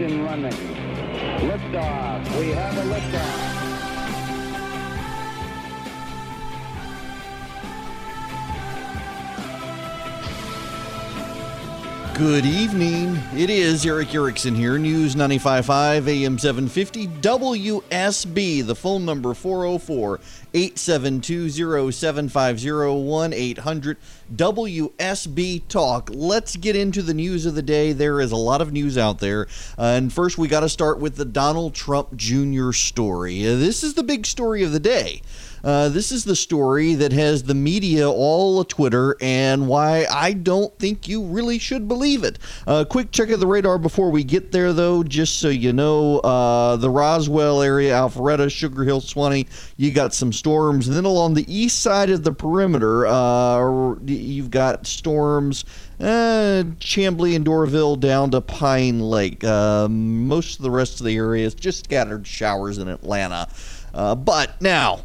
Running. Liftoff. We have a liftoff. Good evening. It is Erick Erickson here, News 95.5 AM 750 WSB. The phone number 404 872 7501 800 WSB Talk. Let's get into the news of the day. There is a lot of news out there. Uh, and first, we got to start with the Donald Trump Jr. story. Uh, this is the big story of the day. Uh, this is the story that has the media all a Twitter and why I don't think you really should believe it. Uh, quick check of the radar before we get there, though, just so you know uh, the Roswell area, Alpharetta, Sugar Hill, Suwanee, you got some storms. And then along the east side of the perimeter, uh, you've got storms. Uh, Chamblee and Doraville down to Pine Lake. Uh, most of the rest of the area is just scattered showers in Atlanta. Uh, but now,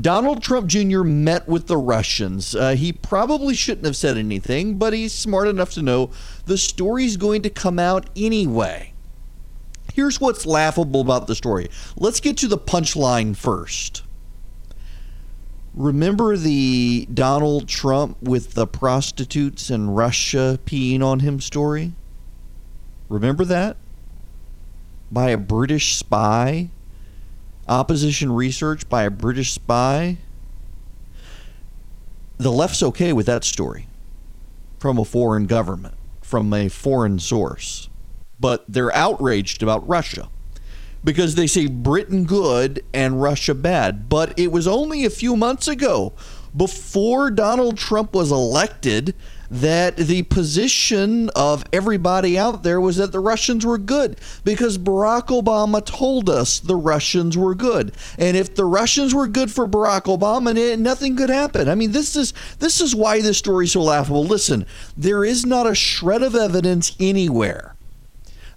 Donald Trump Jr. met with the Russians. Uh, he probably shouldn't have said anything, but he's smart enough to know the story's going to come out anyway. Here's what's laughable about the story. Let's get to the punchline first. Remember the Donald Trump with the prostitutes in Russia peeing on him story? Remember that? By a British spy? opposition research by a British spy. The left's okay with that story from a foreign government, from a foreign source. But they're outraged about Russia because they say Britain good and Russia bad. But it was only a few months ago, before Donald Trump was elected, that the position of everybody out there was that the Russians were good because Barack Obama told us the Russians were good. And if the Russians were good for Barack Obama, nothing could happen. I mean, this is this is why this story is so laughable. Listen, there is not a shred of evidence anywhere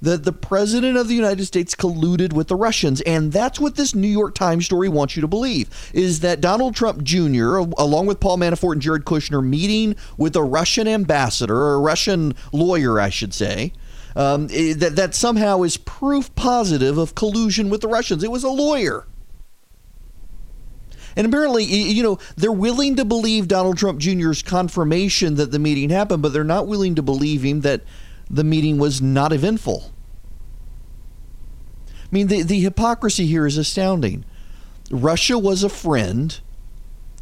that the president of the United States colluded with the Russians. And that's what this New York Times story wants you to believe is that Donald Trump Jr., along with Paul Manafort and Jared Kushner, meeting with a Russian ambassador, or a Russian lawyer, I should say. Um, that, that somehow is proof positive of collusion with the Russians. It was a lawyer. And apparently, you know, they're willing to believe Donald Trump Jr.'s confirmation that the meeting happened, but they're not willing to believe him that the meeting was not eventful. I mean, the, the hypocrisy here is astounding. Russia was a friend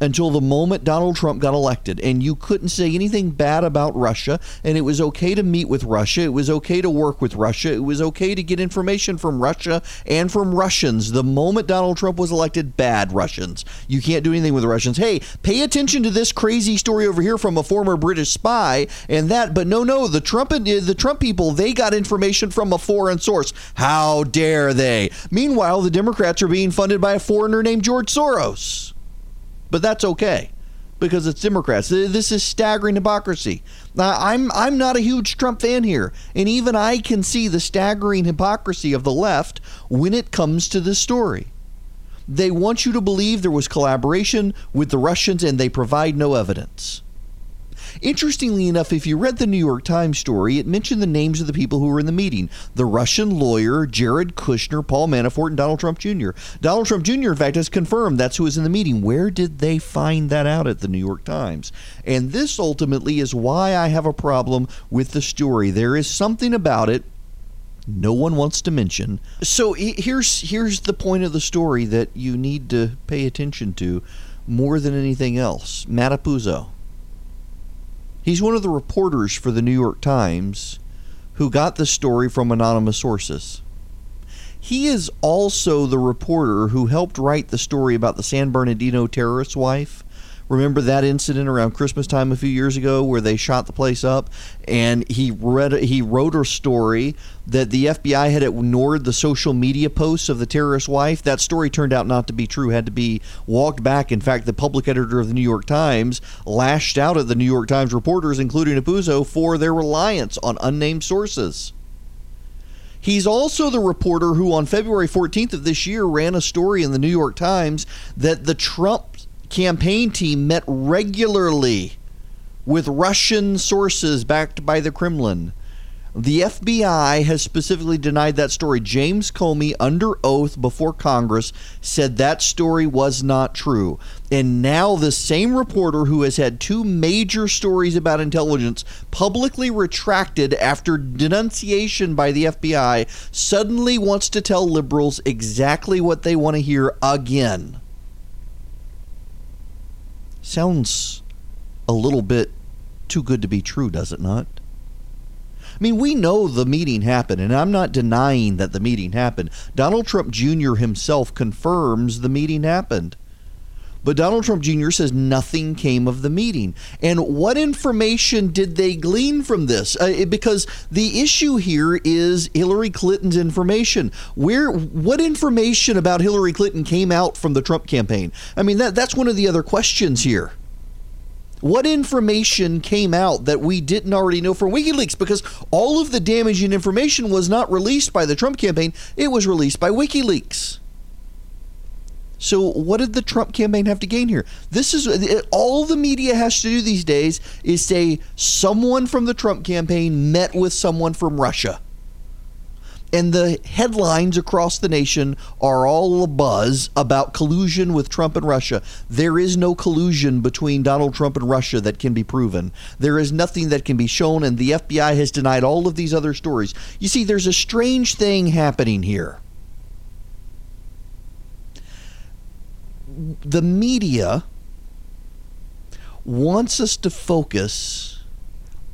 until the moment Donald Trump got elected. And you couldn't say anything bad about Russia. And it was okay to meet with Russia. It was okay to work with Russia. It was okay to get information from Russia and from Russians. The moment Donald Trump was elected, bad Russians. You can't do anything with Russians. Hey, pay attention to this crazy story over here from a former British spy and that. But no, no, the Trump uh, the Trump people they got information from a foreign source. How dare they? Meanwhile, the Democrats are being funded by a foreigner named George Soros but that's okay because it's Democrats. This is staggering hypocrisy. Now, I'm I'm not a huge Trump fan here, and even I can see the staggering hypocrisy of the left when it comes to this story. They want you to believe there was collaboration with the Russians, and they provide no evidence. Interestingly enough, if you read the New York Times story, it mentioned the names of the people who were in the meeting the Russian lawyer, Jared Kushner, Paul Manafort, and Donald Trump Jr. Donald Trump Jr., in fact, has confirmed that's who was in the meeting. Where did they find that out at the New York Times? And this ultimately is why I have a problem with the story. There is something about it no one wants to mention. So here's here's the point of the story that you need to pay attention to more than anything else. Matt Apuzzo. He's one of the reporters for the New York Times who got the story from anonymous sources. He is also the reporter who helped write the story about the San Bernardino terrorist wife Remember that incident around Christmas time a few years ago where they shot the place up, and he read he wrote a story that the FBI had ignored the social media posts of the terrorist wife. That story turned out not to be true; had to be walked back. In fact, the public editor of the New York Times lashed out at the New York Times reporters, including Apuzzo, for their reliance on unnamed sources. He's also the reporter who, on February 14th of this year, ran a story in the New York Times that the Trump campaign team met regularly with Russian sources backed by the Kremlin. The FBI has specifically denied that story. James Comey, under oath before Congress, said that story was not true. And now the same reporter who has had two major stories about intelligence publicly retracted after denunciation by the FBI suddenly wants to tell liberals exactly what they want to hear again. Sounds a little bit too good to be true, does it not? I mean, we know the meeting happened, and I'm not denying that the meeting happened. Donald Trump Jr. himself confirms the meeting happened. But Donald Trump Jr. says nothing came of the meeting. And what information did they glean from this? Uh, because the issue here is Hillary Clinton's information. Where what information about Hillary Clinton came out from the Trump campaign? I mean, that that's one of the other questions here. What information came out that we didn't already know from WikiLeaks? Because all of the damaging information was not released by the Trump campaign, it was released by WikiLeaks. So, what did the Trump campaign have to gain here? This is all the media has to do these days is say someone from the Trump campaign met with someone from Russia and the headlines across the nation are all a buzz about collusion with Trump and Russia. There is no collusion between Donald Trump and Russia that can be proven. There is nothing that can be shown, and the FBI has denied all of these other stories. You see, there's a strange thing happening here. The media wants us to focus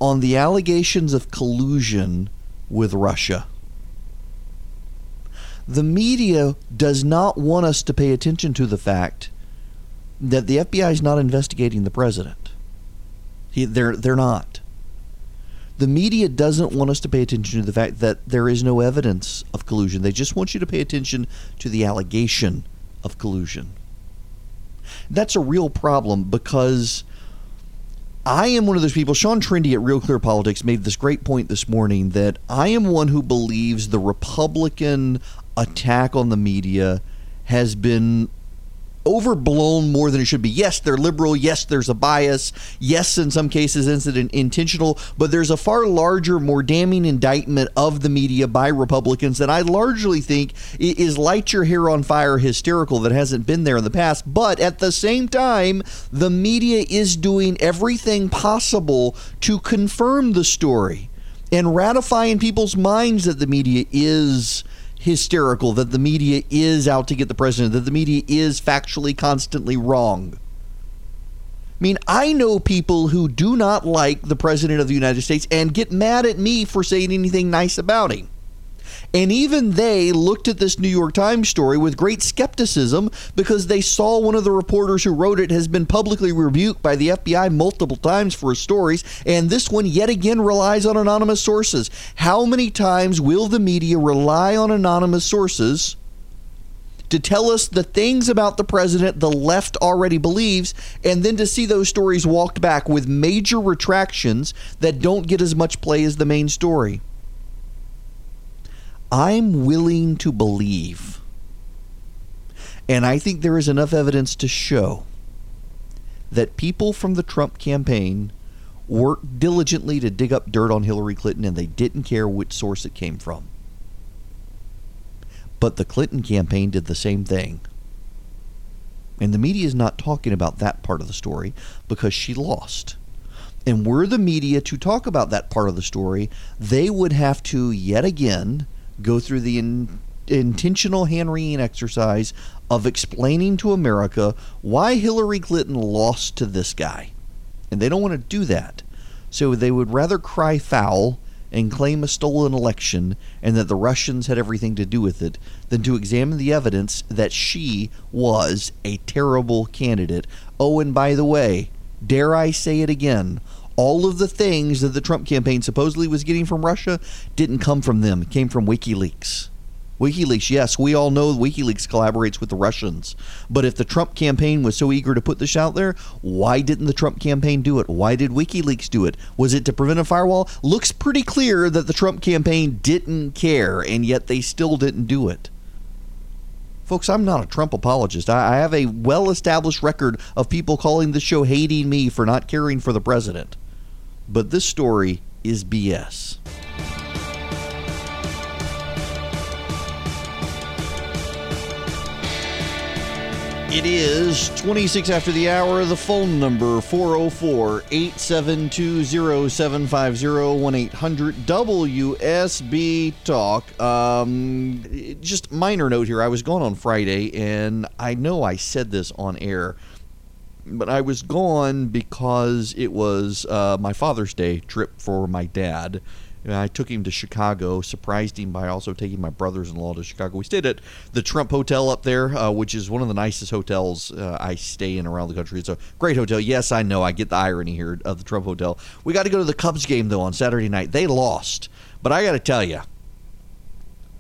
on the allegations of collusion with Russia the media does not want us to pay attention to the fact that the FBI is not investigating the president. He, they're they're not. The media doesn't want us to pay attention to the fact that there is no evidence of collusion. They just want you to pay attention to the allegation of collusion. That's a real problem because I am one of those people. Sean Trende at Real Clear Politics made this great point this morning that I am one who believes the Republican attack on the media has been overblown more than it should be. Yes, they're liberal. Yes, there's a bias. Yes, in some cases, incident intentional. But there's a far larger, more damning indictment of the media by Republicans that I largely think is light your hair on fire hysterical that hasn't been there in the past. But at the same time, the media is doing everything possible to confirm the story and ratify in people's minds that the media is hysterical that the media is out to get the president, that the media is factually constantly wrong. I mean, I know people who do not like the president of the United States and get mad at me for saying anything nice about him. And even they looked at this New York Times story with great skepticism because they saw one of the reporters who wrote it has been publicly rebuked by the FBI multiple times for his stories, and this one yet again relies on anonymous sources. How many times will the media rely on anonymous sources? to tell us the things about the president the left already believes, and then to see those stories walked back with major retractions that don't get as much play as the main story. I'm willing to believe, and I think there is enough evidence to show that people from the Trump campaign worked diligently to dig up dirt on Hillary Clinton and they didn't care which source it came from. But the Clinton campaign did the same thing. And the media is not talking about that part of the story because she lost. And were the media to talk about that part of the story, they would have to yet again go through the in, intentional hand wringing exercise of explaining to America why Hillary Clinton lost to this guy. And they don't want to do that. So they would rather cry foul and claim a stolen election and that the Russians had everything to do with it than to examine the evidence that she was a terrible candidate. Oh, and by the way, dare I say it again, all of the things that the Trump campaign supposedly was getting from Russia didn't come from them. It came from WikiLeaks. WikiLeaks, yes, we all know WikiLeaks collaborates with the Russians. But if the Trump campaign was so eager to put this out there, why didn't the Trump campaign do it? Why did WikiLeaks do it? Was it to prevent a firewall? Looks pretty clear that the Trump campaign didn't care, and yet they still didn't do it. Folks, I'm not a Trump apologist. I have a well established record of people calling the show hating me for not caring for the president but this story is BS. It is 26 after the hour. The phone number 404 872 0750 1 800 WSB Talk. Um, just minor note here. I was gone on Friday, and I know I said this on air but I was gone because it was uh, my Father's Day trip for my dad. I took him to Chicago, surprised him by also taking my brothers in law to Chicago. We stayed at the Trump Hotel up there, uh, which is one of the nicest hotels uh, I stay in around the country. It's a great hotel. Yes, I know. I get the irony here of the Trump Hotel. We got to go to the Cubs game, though, on Saturday night. They lost. But I got to tell you,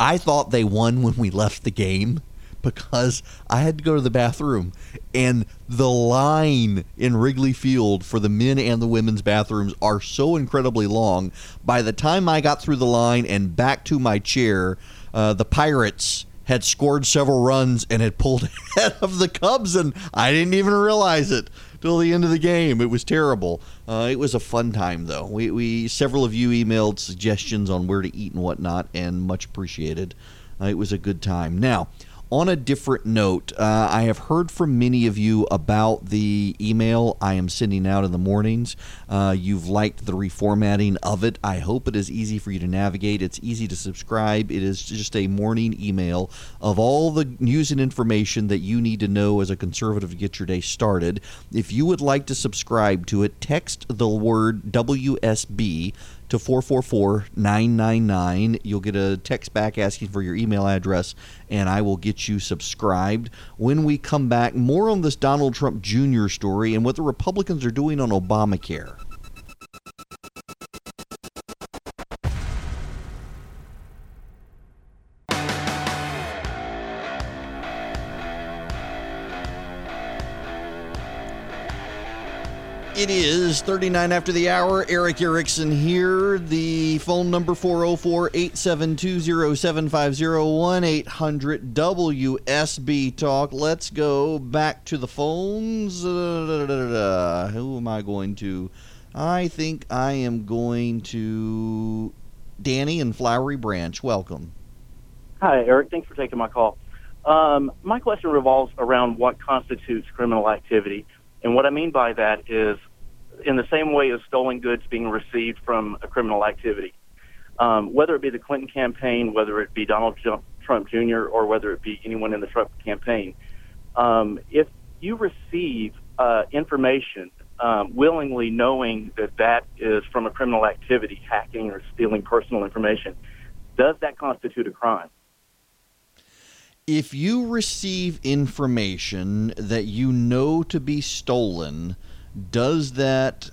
I thought they won when we left the game because I had to go to the bathroom and the line in Wrigley Field for the men and the women's bathrooms are so incredibly long. By the time I got through the line and back to my chair, uh, the Pirates had scored several runs and had pulled ahead of the Cubs, and I didn't even realize it till the end of the game. It was terrible. Uh, it was a fun time, though. We, we several of you emailed suggestions on where to eat and whatnot, and much appreciated. Uh, it was a good time. Now, on a different note, uh, I have heard from many of you about the email I am sending out in the mornings. Uh, you've liked the reformatting of it. I hope it is easy for you to navigate. It's easy to subscribe. It is just a morning email of all the news and information that you need to know as a conservative to get your day started. If you would like to subscribe to it, text the word WSB to 444 999. You'll get a text back asking for your email address, and I will get you subscribed. When we come back, more on this Donald Trump Jr. story and what the Republicans are doing on Obamacare. It is 39 after the hour. Erick Erickson here. The phone number 404 872 0750 800 WSB Talk. Let's go back to the phones. Uh, who am I going to? I think I am going to Danny and Flowery Branch. Welcome. Hi, Erick. Thanks for taking my call. Um, my question revolves around what constitutes criminal activity. And what I mean by that is, in the same way as stolen goods being received from a criminal activity, um, whether it be the Clinton campaign, whether it be Donald Trump Jr., or whether it be anyone in the Trump campaign, um, if you receive uh, information um, willingly knowing that that is from a criminal activity, hacking or stealing personal information, does that constitute a crime? if you receive information that you know to be stolen, does that,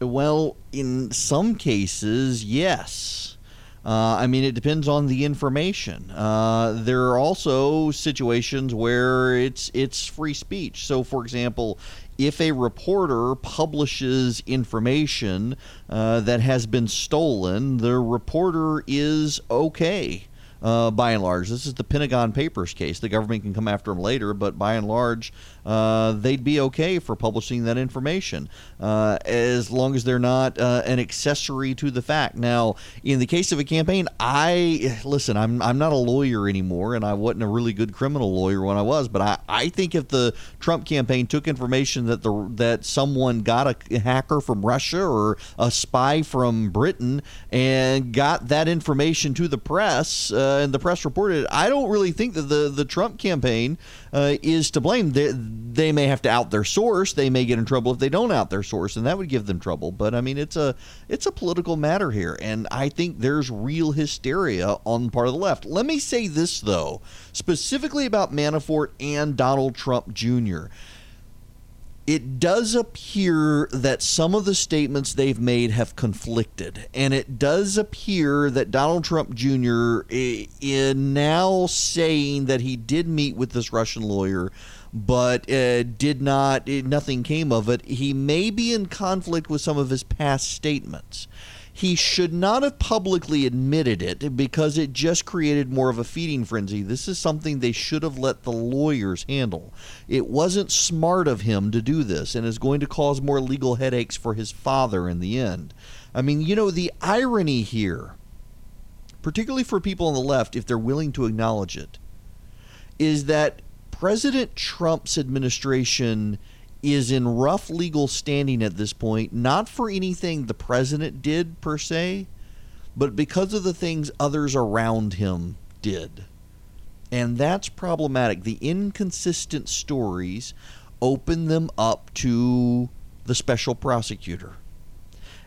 well, in some cases, yes. Uh, I mean, it depends on the information. Uh, there are also situations where it's it's free speech. So, for example, if a reporter publishes information uh, that has been stolen, the reporter is okay uh, by and large. This is the Pentagon Papers case. The government can come after them later, but by and large, uh, they'd be okay for publishing that information uh, as long as they're not uh, an accessory to the fact. Now, in the case of a campaign, I listen. I'm I'm not a lawyer anymore, and I wasn't a really good criminal lawyer when I was. But I, I think if the Trump campaign took information that the that someone got a hacker from Russia or a spy from Britain and got that information to the press uh, and the press reported I don't really think that the the Trump campaign uh, is to blame. They, they may have to out their source. They may get in trouble if they don't out their source, and that would give them trouble. But I mean, it's a it's a political matter here, and I think there's real hysteria on the part of the left. Let me say this though, specifically about Manafort and Donald Trump Jr it does appear that some of the statements they've made have conflicted. And it does appear that Donald Trump Jr. is eh, eh, now saying that he did meet with this Russian lawyer, but uh, did not, nothing came of it. He may be in conflict with some of his past statements he should not have publicly admitted it because it just created more of a feeding frenzy. This is something they should have let the lawyers handle. It wasn't smart of him to do this and is going to cause more legal headaches for his father in the end. I mean, you know, the irony here, particularly for people on the left, if they're willing to acknowledge it, is that President Trump's administration is in rough legal standing at this point, not for anything the president did per se, but because of the things others around him did. And that's problematic. The inconsistent stories open them up to the special prosecutor.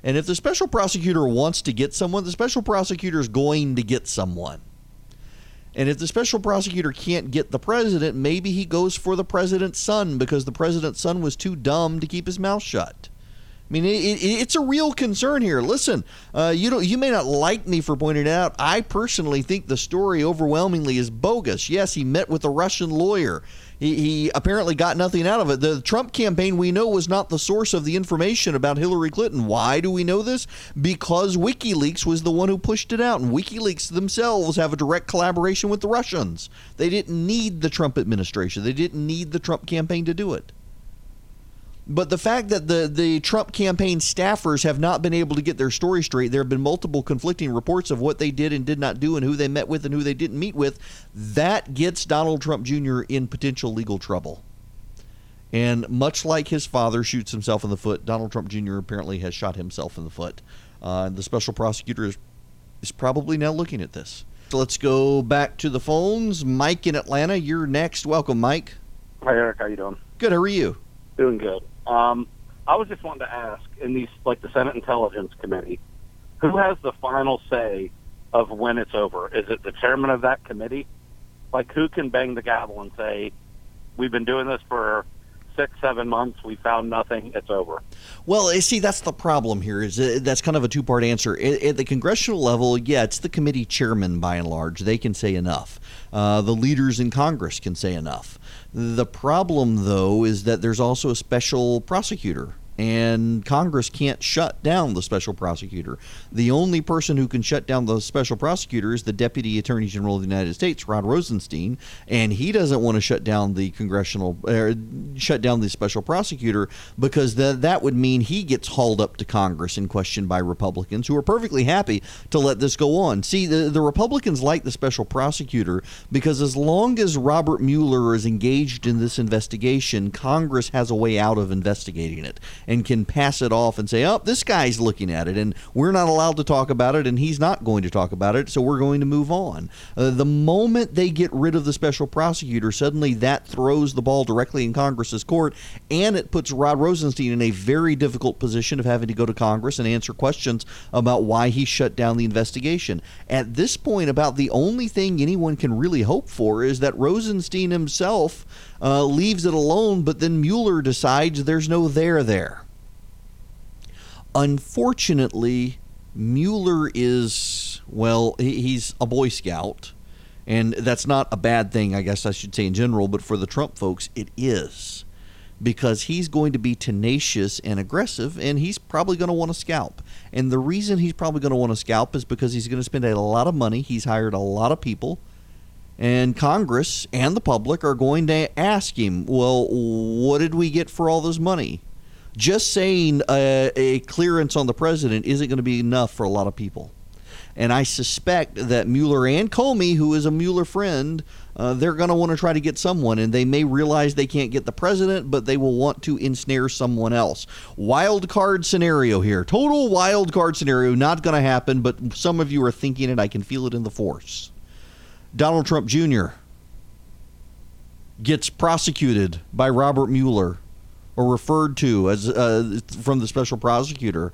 And if the special prosecutor wants to get someone, the special prosecutor is going to get someone. And if the special prosecutor can't get the president, maybe he goes for the president's son because the president's son was too dumb to keep his mouth shut. I mean, it, it, it's a real concern here. Listen, uh, you don't, you may not like me for pointing it out. I personally think the story overwhelmingly is bogus. Yes, he met with a Russian lawyer. He, he apparently got nothing out of it. The Trump campaign, we know, was not the source of the information about Hillary Clinton. Why do we know this? Because WikiLeaks was the one who pushed it out, and WikiLeaks themselves have a direct collaboration with the Russians. They didn't need the Trump administration. They didn't need the Trump campaign to do it. But the fact that the, the Trump campaign staffers have not been able to get their story straight, there have been multiple conflicting reports of what they did and did not do and who they met with and who they didn't meet with, that gets Donald Trump Jr. in potential legal trouble. And much like his father shoots himself in the foot, Donald Trump Jr. apparently has shot himself in the foot. Uh, the special prosecutor is, is probably now looking at this. So let's go back to the phones. Mike in Atlanta, you're next. Welcome, Mike. Hi, Erick. How you doing? Good. How are you? Doing good. Um, I was just wanting to ask in these, like the Senate Intelligence Committee, who has the final say of when it's over? Is it the chairman of that committee? Like, who can bang the gavel and say, "We've been doing this for six, seven months. We found nothing. It's over." Well, see, that's the problem here. Is uh, that's kind of a two-part answer. At, at, the congressional level, yeah, it's the committee chairman by and large. They can say enough. Uh, the leaders in Congress can say enough. The problem, though, is that there's also a special prosecutor and Congress can't shut down the special prosecutor. The only person who can shut down the special prosecutor is the Deputy Attorney General of the United States, Rod Rosenstein, and he doesn't want to shut down the congressional, uh, shut down the special prosecutor because that that would mean he gets hauled up to Congress and questioned by Republicans who are perfectly happy to let this go on. See, the, the Republicans like the special prosecutor because as long as Robert Mueller is engaged in this investigation, Congress has a way out of investigating it and can pass it off and say, oh, this guy's looking at it, and we're not allowed to talk about it, and he's not going to talk about it, so we're going to move on. Uh, the moment they get rid of the special prosecutor, suddenly that throws the ball directly in Congress's court, and it puts Rod Rosenstein in a very difficult position of having to go to Congress and answer questions about why he shut down the investigation. At this point, about the only thing anyone can really hope for is that Rosenstein himself uh, leaves it alone, but then Mueller decides there's no there there. Unfortunately, Mueller is, well, he's a Boy Scout. And that's not a bad thing, I guess I should say in general, but for the Trump folks, it is. Because he's going to be tenacious and aggressive, and he's probably going to want to scalp. And the reason he's probably going to want to scalp is because he's going to spend a lot of money. He's hired a lot of people and Congress and the public are going to ask him, well, what did we get for all this money? Just saying a, a clearance on the president isn't going to be enough for a lot of people. And I suspect that Mueller and Comey, who is a Mueller friend, uh, they're going to want to try to get someone, and they may realize they can't get the president, but they will want to ensnare someone else. Wild card scenario here. Total wild card scenario. Not going to happen, but some of you are thinking it. I can feel it in the force. Donald Trump Jr. gets prosecuted by Robert Mueller or referred to as uh, from the special prosecutor.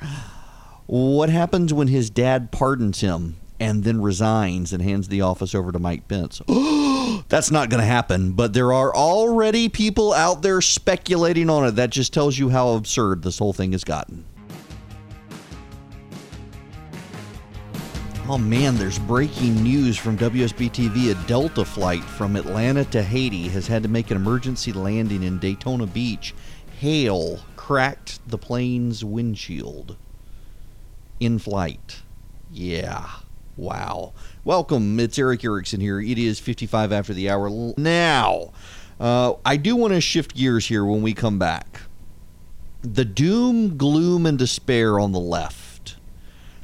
What happens when his dad pardons him and then resigns and hands the office over to Mike Pence? That's not going to happen, but there are already people out there speculating on it. That just tells you how absurd this whole thing has gotten. Oh man, there's breaking news from WSB TV. A Delta flight from Atlanta to Haiti has had to make an emergency landing in Daytona Beach. Hail cracked the plane's windshield in flight. Yeah. Wow. Welcome. It's Erick Erickson here. It is 55 after the hour. Now, uh, I do want to shift gears here when we come back. The doom, gloom, and despair on the left.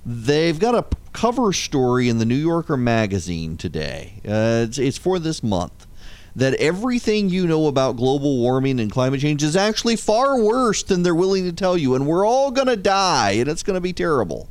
They've got a cover story in the New Yorker magazine today. Uh, it's, it's for this month. that everything you know about global warming and climate change is actually far worse than they're willing to tell you, and we're all going to die, and it's going to be terrible.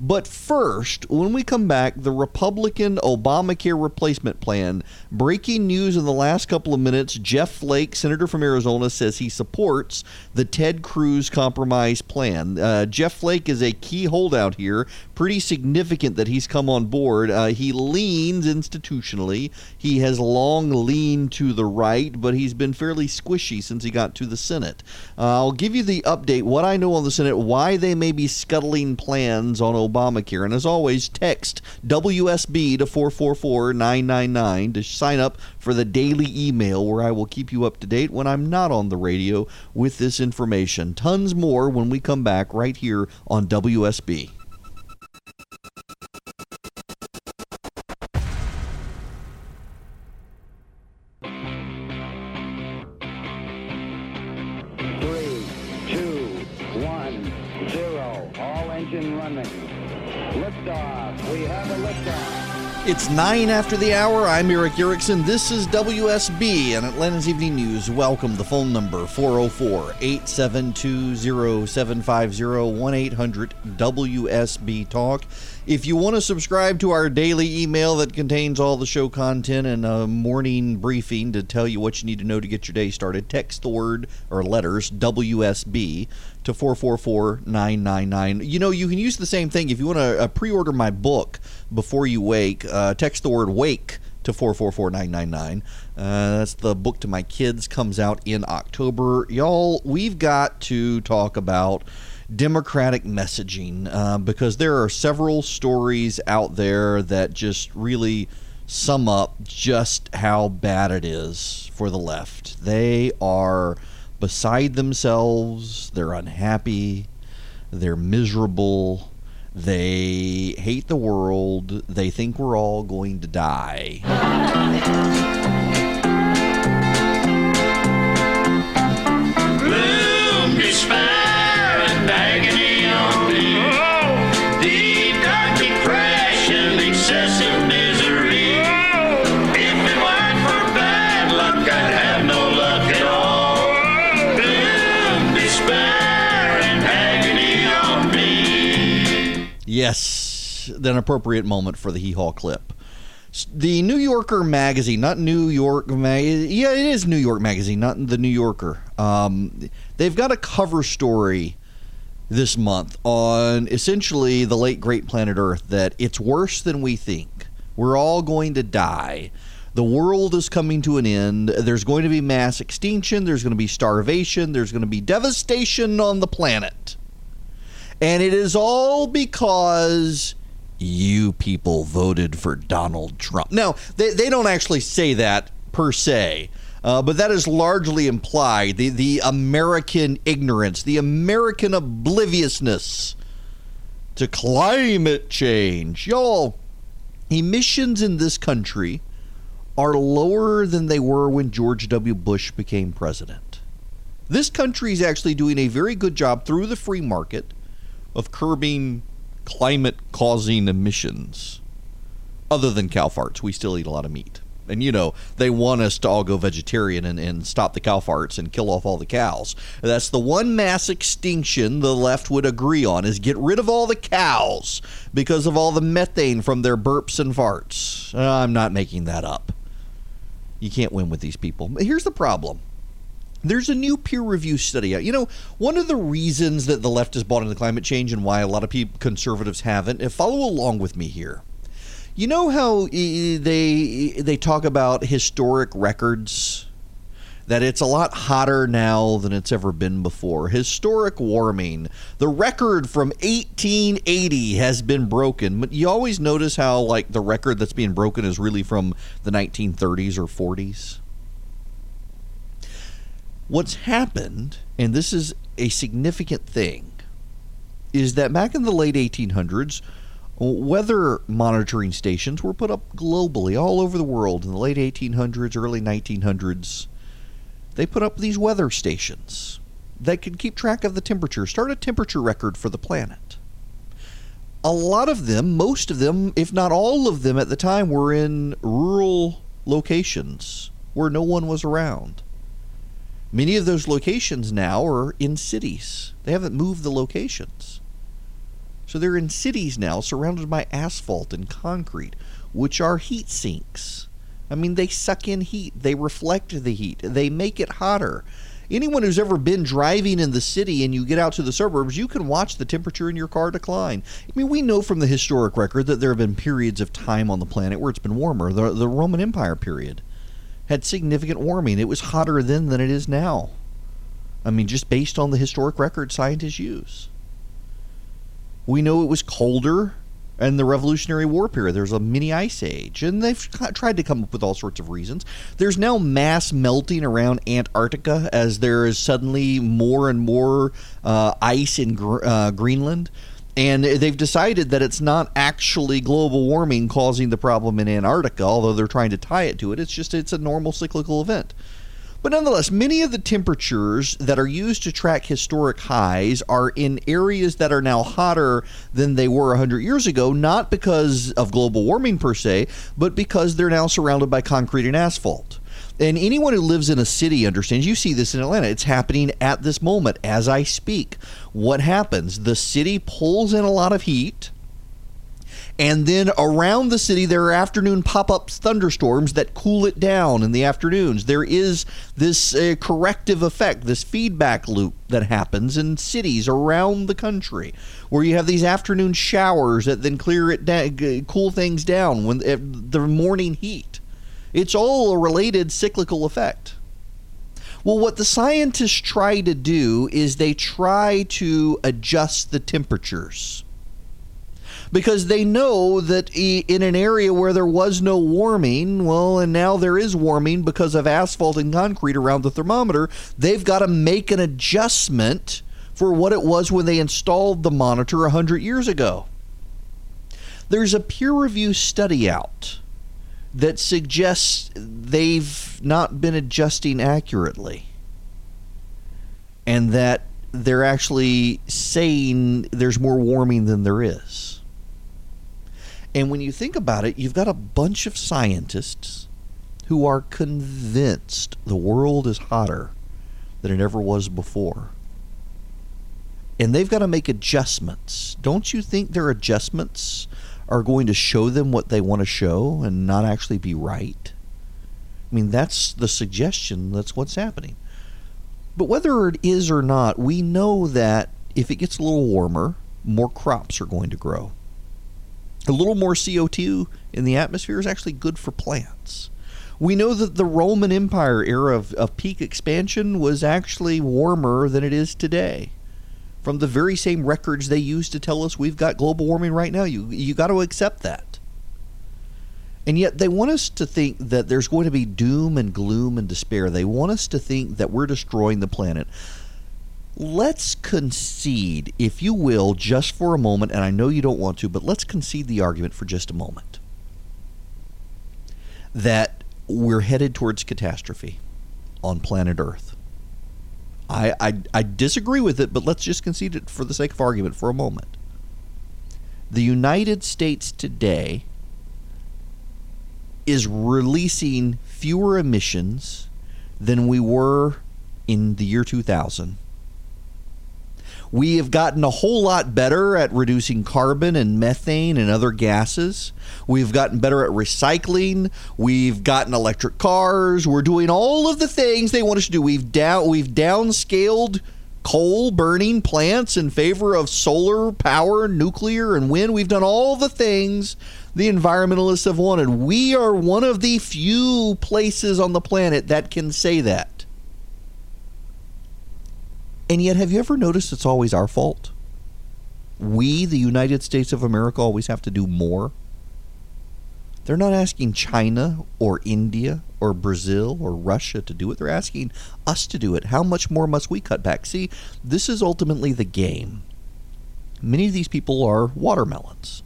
But first, when we come back, the Republican Obamacare replacement plan. Breaking news in the last couple of minutes Jeff Flake, Senator from Arizona, says he supports the Ted Cruz compromise plan. Uh, Jeff Flake is a key holdout here. Pretty significant that he's come on board. Uh, he leans institutionally. He has long leaned to the right, but he's been fairly squishy since he got to the Senate. Uh, I'll give you the update, what I know on the Senate, why they may be scuttling plans on Obamacare. And as always, text WSB to 444 999 to sign up for the daily email where I will keep you up to date when I'm not on the radio with this information. Tons more when we come back right here on WSB. It's nine after the hour. I'm Erick Erickson. This is WSB and Atlanta's Evening News. Welcome. The phone number 404 872 0750 1 800 WSB Talk. If you want to subscribe to our daily email that contains all the show content and a morning briefing to tell you what you need to know to get your day started, text the word or letters WSB to 444-999. You know, you can use the same thing if you want to uh, pre-order my book before you wake. Uh, text the word wake to 444-999. Uh, that's the book to my kids comes out in October. Y'all, we've got to talk about democratic messaging uh, because there are several stories out there that just really sum up just how bad it is for the left. They are beside themselves, they're unhappy, they're miserable, they hate the world, they think we're all going to die. Yes, an appropriate moment for the hee haw clip. The New Yorker magazine, not New York mag, yeah, it is New York magazine, not the New Yorker. Um, they've got a cover story this month on essentially the late great planet Earth that it's worse than we think. We're all going to die. The world is coming to an end. There's going to be mass extinction. There's going to be starvation. There's going to be devastation on the planet. And it is all because you people voted for Donald Trump. Now, they, they don't actually say that per se, uh, but that is largely implied. The, the American ignorance, the American obliviousness to climate change. Y'all, emissions in this country are lower than they were when George W. Bush became president. This country is actually doing a very good job through the free market of curbing climate causing emissions. Other than cow farts, we still eat a lot of meat. And you know, they want us to all go vegetarian and, and stop the cow farts and kill off all the cows. That's the one mass extinction the left would agree on is get rid of all the cows because of all the methane from their burps and farts. Uh, I'm not making that up. You can't win with these people. Here's the problem. There's a new peer review study out. You know, one of the reasons that the left has bought into climate change and why a lot of people, conservatives haven't, and follow along with me here. You know how they they talk about historic records that it's a lot hotter now than it's ever been before. Historic warming. The record from 1880 has been broken. But you always notice how like the record that's being broken is really from the 1930s or 40s. What's happened, and this is a significant thing, is that back in the late 1800s, weather monitoring stations were put up globally, all over the world in the late 1800s, early 1900s. They put up these weather stations that could keep track of the temperature, start a temperature record for the planet. A lot of them, most of them, if not all of them at the time, were in rural locations where no one was around. Many of those locations now are in cities. They haven't moved the locations. So they're in cities now, surrounded by asphalt and concrete, which are heat sinks. I mean, they suck in heat, they reflect the heat, they make it hotter. Anyone who's ever been driving in the city and you get out to the suburbs, you can watch the temperature in your car decline. I mean, we know from the historic record that there have been periods of time on the planet where it's been warmer. The, the Roman Empire period had significant warming. It was hotter then than it is now. I mean, just based on the historic record scientists use. We know it was colder in the Revolutionary War period. There's a mini ice age, and they've tried to come up with all sorts of reasons. There's now mass melting around Antarctica as there is suddenly more and more uh, ice in Gr- uh, Greenland. And they've decided that it's not actually global warming causing the problem in Antarctica, although they're trying to tie it to it. It's just it's a normal cyclical event. But nonetheless, many of the temperatures that are used to track historic highs are in areas that are now hotter than they were 100 years ago, not because of global warming per se, but because they're now surrounded by concrete and asphalt. And anyone who lives in a city understands, you see this in Atlanta, it's happening at this moment as I speak. What happens? The city pulls in a lot of heat and then around the city, there are afternoon pop up thunderstorms that cool it down in the afternoons. There is this uh, corrective effect, this feedback loop that happens in cities around the country, where you have these afternoon showers that then clear it down, cool things down when uh, the morning heat. It's all a related cyclical effect. Well, what the scientists try to do is they try to adjust the temperatures because they know that in an area where there was no warming, well, and now there is warming because of asphalt and concrete around the thermometer, they've got to make an adjustment for what it was when they installed the monitor 100 years ago. There's a peer reviewed study out that suggests they've not been adjusting accurately and that they're actually saying there's more warming than there is. And when you think about it, you've got a bunch of scientists who are convinced the world is hotter than it ever was before. And they've got to make adjustments. Don't you think their adjustments are going to show them what they want to show and not actually be right? I mean, that's the suggestion. That's what's happening. But whether it is or not, we know that if it gets a little warmer, more crops are going to grow a little more CO2 in the atmosphere is actually good for plants. We know that the Roman Empire era of, of peak expansion was actually warmer than it is today. From the very same records they used to tell us we've got global warming right now, you you got to accept that. And yet they want us to think that there's going to be doom and gloom and despair. They want us to think that we're destroying the planet let's concede, if you will, just for a moment, and I know you don't want to, but let's concede the argument for just a moment that we're headed towards catastrophe on planet Earth. I, I, I disagree with it, but let's just concede it for the sake of argument for a moment. The United States today is releasing fewer emissions than we were in the year 2000 we have gotten a whole lot better at reducing carbon and methane and other gases. We've gotten better at recycling. We've gotten electric cars. We're doing all of the things they want us to do. We've down we've downscaled coal burning plants in favor of solar power, nuclear, and wind. We've done all the things the environmentalists have wanted. We are one of the few places on the planet that can say that. And yet, have you ever noticed it's always our fault? We, the United States of America, always have to do more. They're not asking China or India or Brazil or Russia to do it. They're asking us to do it. How much more must we cut back? See, this is ultimately the game. Many of these people are watermelons.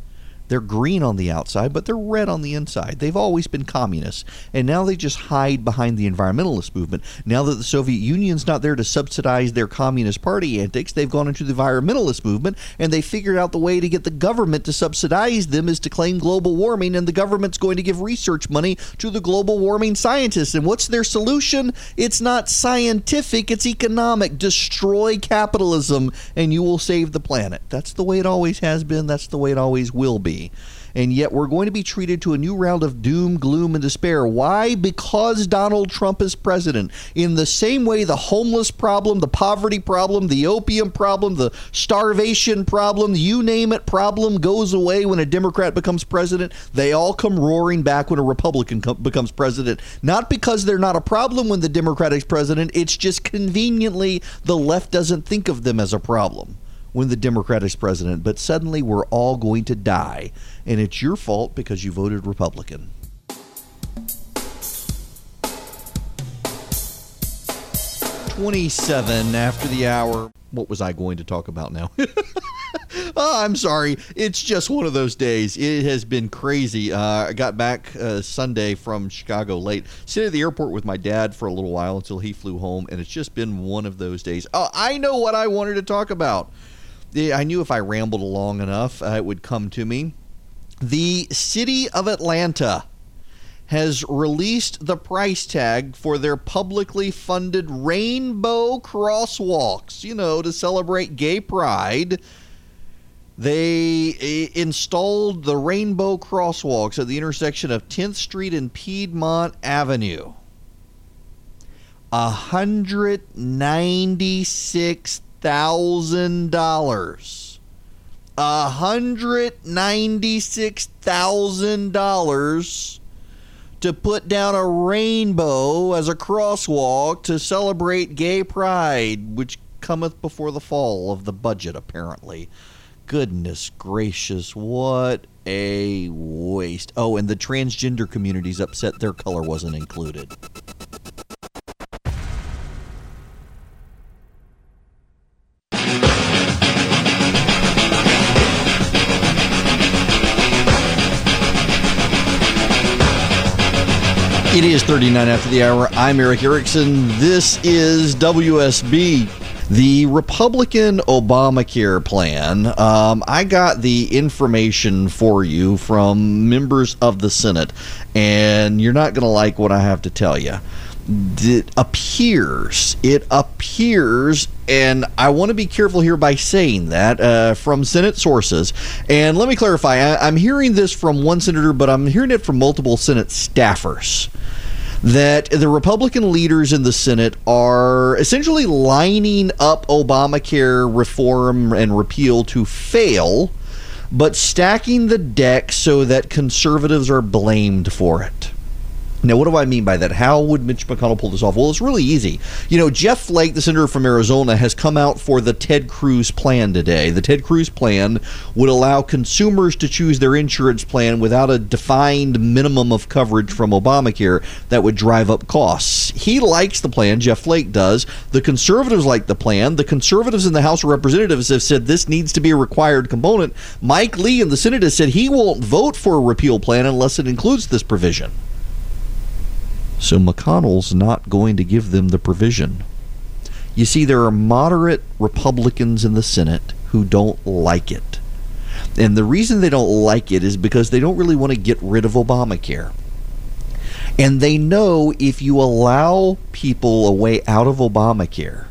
They're green on the outside, but they're red on the inside. They've always been communists. And now they just hide behind the environmentalist movement. Now that the Soviet Union's not there to subsidize their Communist Party antics, they've gone into the environmentalist movement and they figured out the way to get the government to subsidize them is to claim global warming, and the government's going to give research money to the global warming scientists. And what's their solution? It's not scientific, it's economic. Destroy capitalism and you will save the planet. That's the way it always has been, that's the way it always will be and yet we're going to be treated to a new round of doom, gloom, and despair. Why? Because Donald Trump is president. In the same way, the homeless problem, the poverty problem, the opium problem, the starvation problem, you name it, problem goes away when a Democrat becomes president. They all come roaring back when a Republican co- becomes president. Not because they're not a problem when the Democrat is president, it's just conveniently the left doesn't think of them as a problem when the Democrat is president, but suddenly we're all going to die. And it's your fault because you voted Republican. Twenty-seven after the hour. What was I going to talk about now? oh, I'm sorry. It's just one of those days. It has been crazy. Uh, I got back uh, Sunday from Chicago late. Stayed at the airport with my dad for a little while until he flew home, and it's just been one of those days. Oh, I know what I wanted to talk about. I knew if I rambled long enough, uh, it would come to me. The city of Atlanta has released the price tag for their publicly funded rainbow crosswalks, you know, to celebrate gay pride. They uh, installed the rainbow crosswalks at the intersection of 10th Street and Piedmont Avenue. $196 thousand dollars. A hundred ninety six thousand dollars to put down a rainbow as a crosswalk to celebrate gay pride, which cometh before the fall of the budget, apparently. Goodness gracious, what a waste. Oh, and the transgender community's upset their color wasn't included. It is 39 after the hour. I'm Erick Erickson. This is WSB. The Republican Obamacare plan, um, I got the information for you from members of the Senate, and you're not going to like what I have to tell you. It appears, it appears, and I want to be careful here by saying that uh, from Senate sources. And let me clarify I, I'm hearing this from one senator, but I'm hearing it from multiple Senate staffers that the Republican leaders in the Senate are essentially lining up Obamacare reform and repeal to fail, but stacking the deck so that conservatives are blamed for it. Now, what do I mean by that? How would Mitch McConnell pull this off? Well, it's really easy. You know, Jeff Flake, the senator from Arizona, has come out for the Ted Cruz plan today. The Ted Cruz plan would allow consumers to choose their insurance plan without a defined minimum of coverage from Obamacare that would drive up costs. He likes the plan, Jeff Flake does. The conservatives like the plan. The conservatives in the House of Representatives have said this needs to be a required component. Mike Lee in the Senate has said he won't vote for a repeal plan unless it includes this provision. So McConnell's not going to give them the provision. You see, there are moderate Republicans in the Senate who don't like it. And the reason they don't like it is because they don't really want to get rid of Obamacare. And they know if you allow people a way out of Obamacare,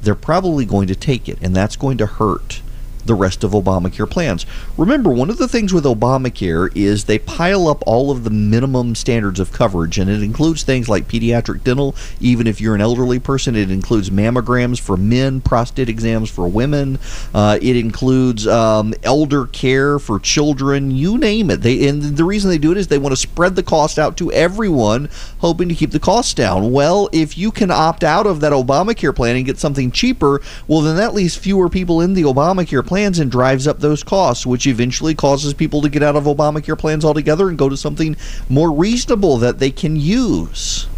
they're probably going to take it, and that's going to hurt the rest of Obamacare plans. Remember, one of the things with Obamacare is they pile up all of the minimum standards of coverage, and it includes things like pediatric dental, even if you're an elderly person. It includes mammograms for men, prostate exams for women. Uh, it includes um, elder care for children. You name it. They and the reason they do it is they want to spread the cost out to everyone, hoping to keep the costs down. Well, if you can opt out of that Obamacare plan and get something cheaper, well, then that leaves fewer people in the Obamacare plans and drives up those costs, which eventually causes people to get out of Obamacare plans altogether and go to something more reasonable that they can use.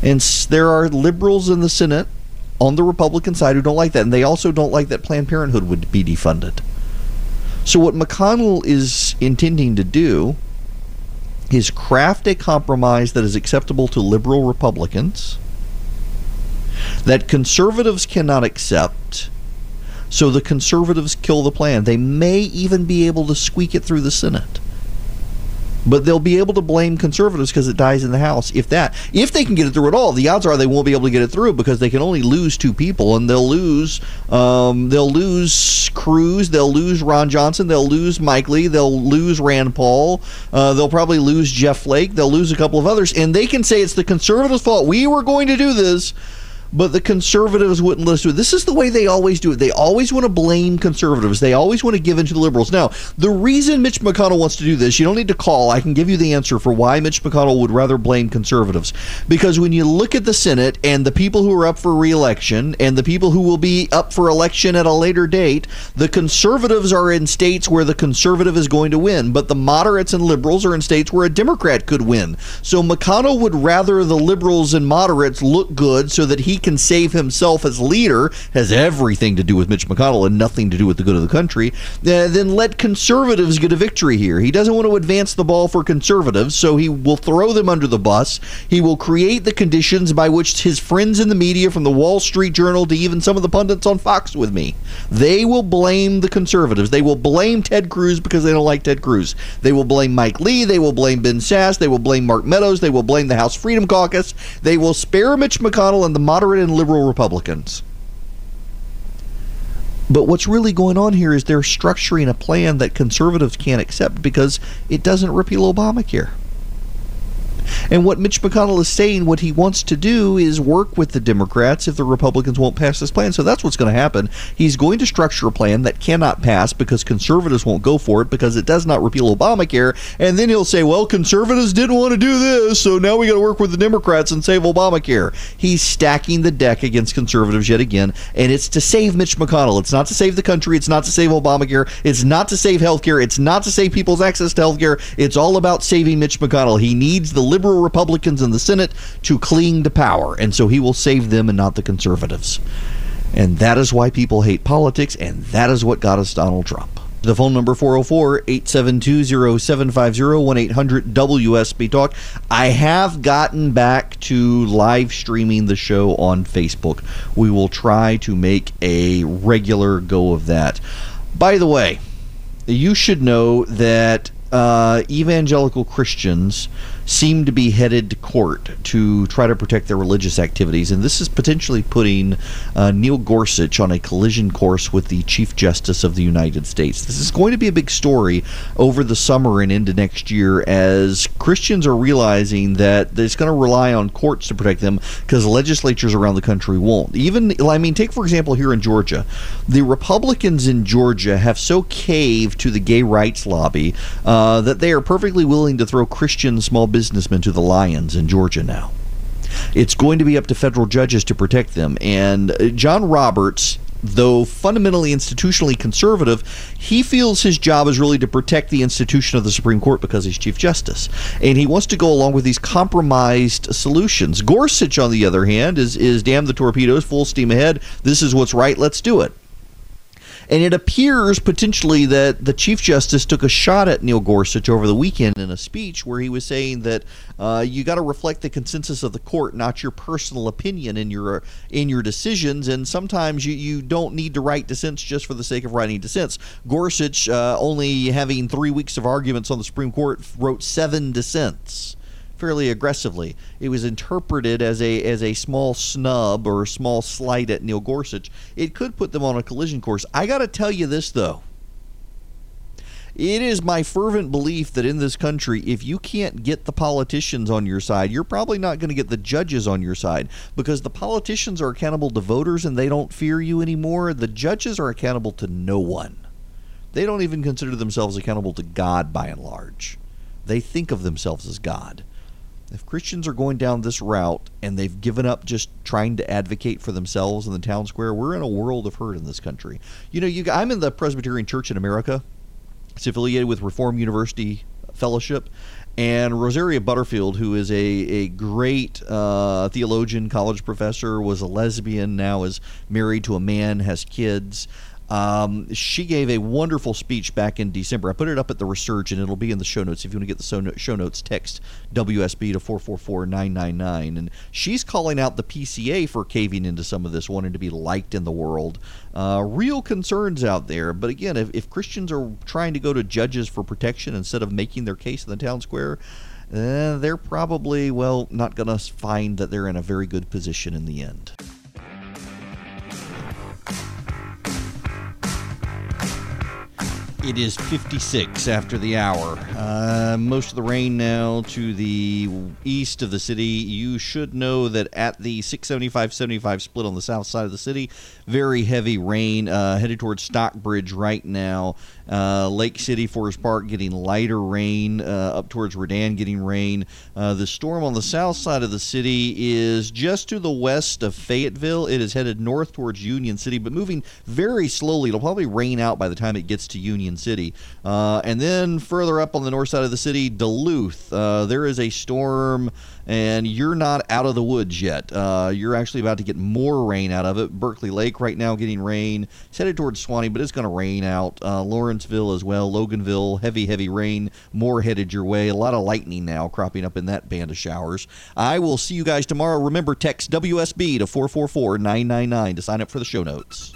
And there are liberals in the Senate on the Republican side who don't like that. And they also don't like that Planned Parenthood would be defunded. So, what McConnell is intending to do is craft a compromise that is acceptable to liberal Republicans, that conservatives cannot accept. So the conservatives kill the plan. They may even be able to squeak it through the Senate. But they'll be able to blame conservatives because it dies in the House. If that, if they can get it through at all, the odds are they won't be able to get it through because they can only lose two people, and they'll lose, um, they'll lose Cruz, they'll lose Ron Johnson, they'll lose Mike Lee, they'll lose Rand Paul, uh, they'll probably lose Jeff Flake, they'll lose a couple of others, and they can say it's the conservatives' fault. We were going to do this but the conservatives wouldn't listen to it. This is the way they always do it. They always want to blame conservatives. They always want to give in to the liberals. Now, the reason Mitch McConnell wants to do this, you don't need to call. I can give you the answer for why Mitch McConnell would rather blame conservatives. Because when you look at the Senate and the people who are up for reelection and the people who will be up for election at a later date, the conservatives are in states where the conservative is going to win, but the moderates and liberals are in states where a Democrat could win. So McConnell would rather the liberals and moderates look good so that he can save himself as leader, has everything to do with Mitch McConnell and nothing to do with the good of the country, uh, then let conservatives get a victory here. He doesn't want to advance the ball for conservatives, so he will throw them under the bus. He will create the conditions by which his friends in the media, from the Wall Street Journal to even some of the pundits on Fox with me, they will blame the conservatives. They will blame Ted Cruz because they don't like Ted Cruz. They will blame Mike Lee. They will blame Ben Sasse. They will blame Mark Meadows. They will blame the House Freedom Caucus. They will spare Mitch McConnell and the moderate and liberal Republicans. But what's really going on here is they're structuring a plan that conservatives can't accept because it doesn't repeal Obamacare. And what Mitch McConnell is saying, what he wants to do is work with the Democrats if the Republicans won't pass this plan. So that's what's going to happen. He's going to structure a plan that cannot pass because conservatives won't go for it because it does not repeal Obamacare. And then he'll say, well, conservatives didn't want to do this, so now we got to work with the Democrats and save Obamacare. He's stacking the deck against conservatives yet again, and it's to save Mitch McConnell. It's not to save the country. It's not to save Obamacare. It's not to save health care. It's not to save people's access to health care. It's all about saving Mitch McConnell. He needs the liberal Republicans in the Senate to cling to power, and so he will save them and not the conservatives. And that is why people hate politics, and that is what got us Donald Trump. The phone number 404-872-0750-1-800-WSB Talk. I have gotten back to live streaming the show on Facebook. We will try to make a regular go of that. By the way, you should know that uh, evangelical Christians seem to be headed to court to try to protect their religious activities, and this is potentially putting uh, Neil Gorsuch on a collision course with the Chief Justice of the United States. This is going to be a big story over the summer and into next year as Christians are realizing that it's going to rely on courts to protect them because legislatures around the country won't. Even, I mean, take for example here in Georgia, the Republicans in Georgia have so caved to the gay rights lobby uh, that they are perfectly willing to throw Christian small businessmen to the lions in Georgia now. It's going to be up to federal judges to protect them. And uh, John Roberts, though fundamentally institutionally conservative, he feels his job is really to protect the institution of the Supreme Court because he's Chief Justice. And he wants to go along with these compromised solutions. Gorsuch, on the other hand, is, is damn the torpedoes, full steam ahead. This is what's right, let's do it. And it appears potentially that the Chief Justice took a shot at Neil Gorsuch over the weekend in a speech where he was saying that uh, you got to reflect the consensus of the court, not your personal opinion in your in your decisions. And sometimes you, you don't need to write dissents just for the sake of writing dissents. Gorsuch, uh, only having three weeks of arguments on the Supreme Court, wrote seven dissents fairly aggressively. It was interpreted as a as a small snub or a small slight at Neil Gorsuch. It could put them on a collision course. I got to tell you this though. It is my fervent belief that in this country, if you can't get the politicians on your side, you're probably not going to get the judges on your side because the politicians are accountable to voters and they don't fear you anymore. The judges are accountable to no one. They don't even consider themselves accountable to God by and large. They think of themselves as God. If Christians are going down this route and they've given up just trying to advocate for themselves in the town square, we're in a world of hurt in this country. You know, you, I'm in the Presbyterian Church in America. It's affiliated with Reformed University Fellowship. And Rosaria Butterfield, who is a, a great uh, theologian, college professor, was a lesbian, now is married to a man, has kids. Um, she gave a wonderful speech back in December. I put it up at the Resurgent. And it'll be in the show notes. If you want to get the show, notes, text WSB to 444-999. And she's calling out the PCA for caving into some of this, wanting to be liked in the world. Uh, real concerns out there. But again, if, if Christians are trying to go to judges for protection instead of making their case in the town square, uh, they're probably, well, not going to find that they're in a very good position in the end. It is 56 after the hour. Uh, most of the rain now to the east of the city. You should know that at the 675 75 split on the south side of the city, very heavy rain uh, headed towards Stockbridge right now. Uh, Lake City, Forest Park getting lighter rain. Uh, up towards Redan getting rain. Uh, the storm on the south side of the city is just to the west of Fayetteville. It is headed north towards Union City, but moving very slowly. It'll probably rain out by the time it gets to Union City. Uh, and then further up on the north side of the city, Duluth. Uh, there is a storm, and you're not out of the woods yet. Uh, you're actually about to get more rain out of it. Berkeley Lake right now getting rain. It's headed towards Suwanee, but it's going to rain out. Uh, Lawrenceville as well. Loganville, heavy, heavy rain. More headed your way. A lot of lightning now cropping up in that band of showers. I will see you guys tomorrow. Remember, text WSB to 444 999 to sign up for the show notes.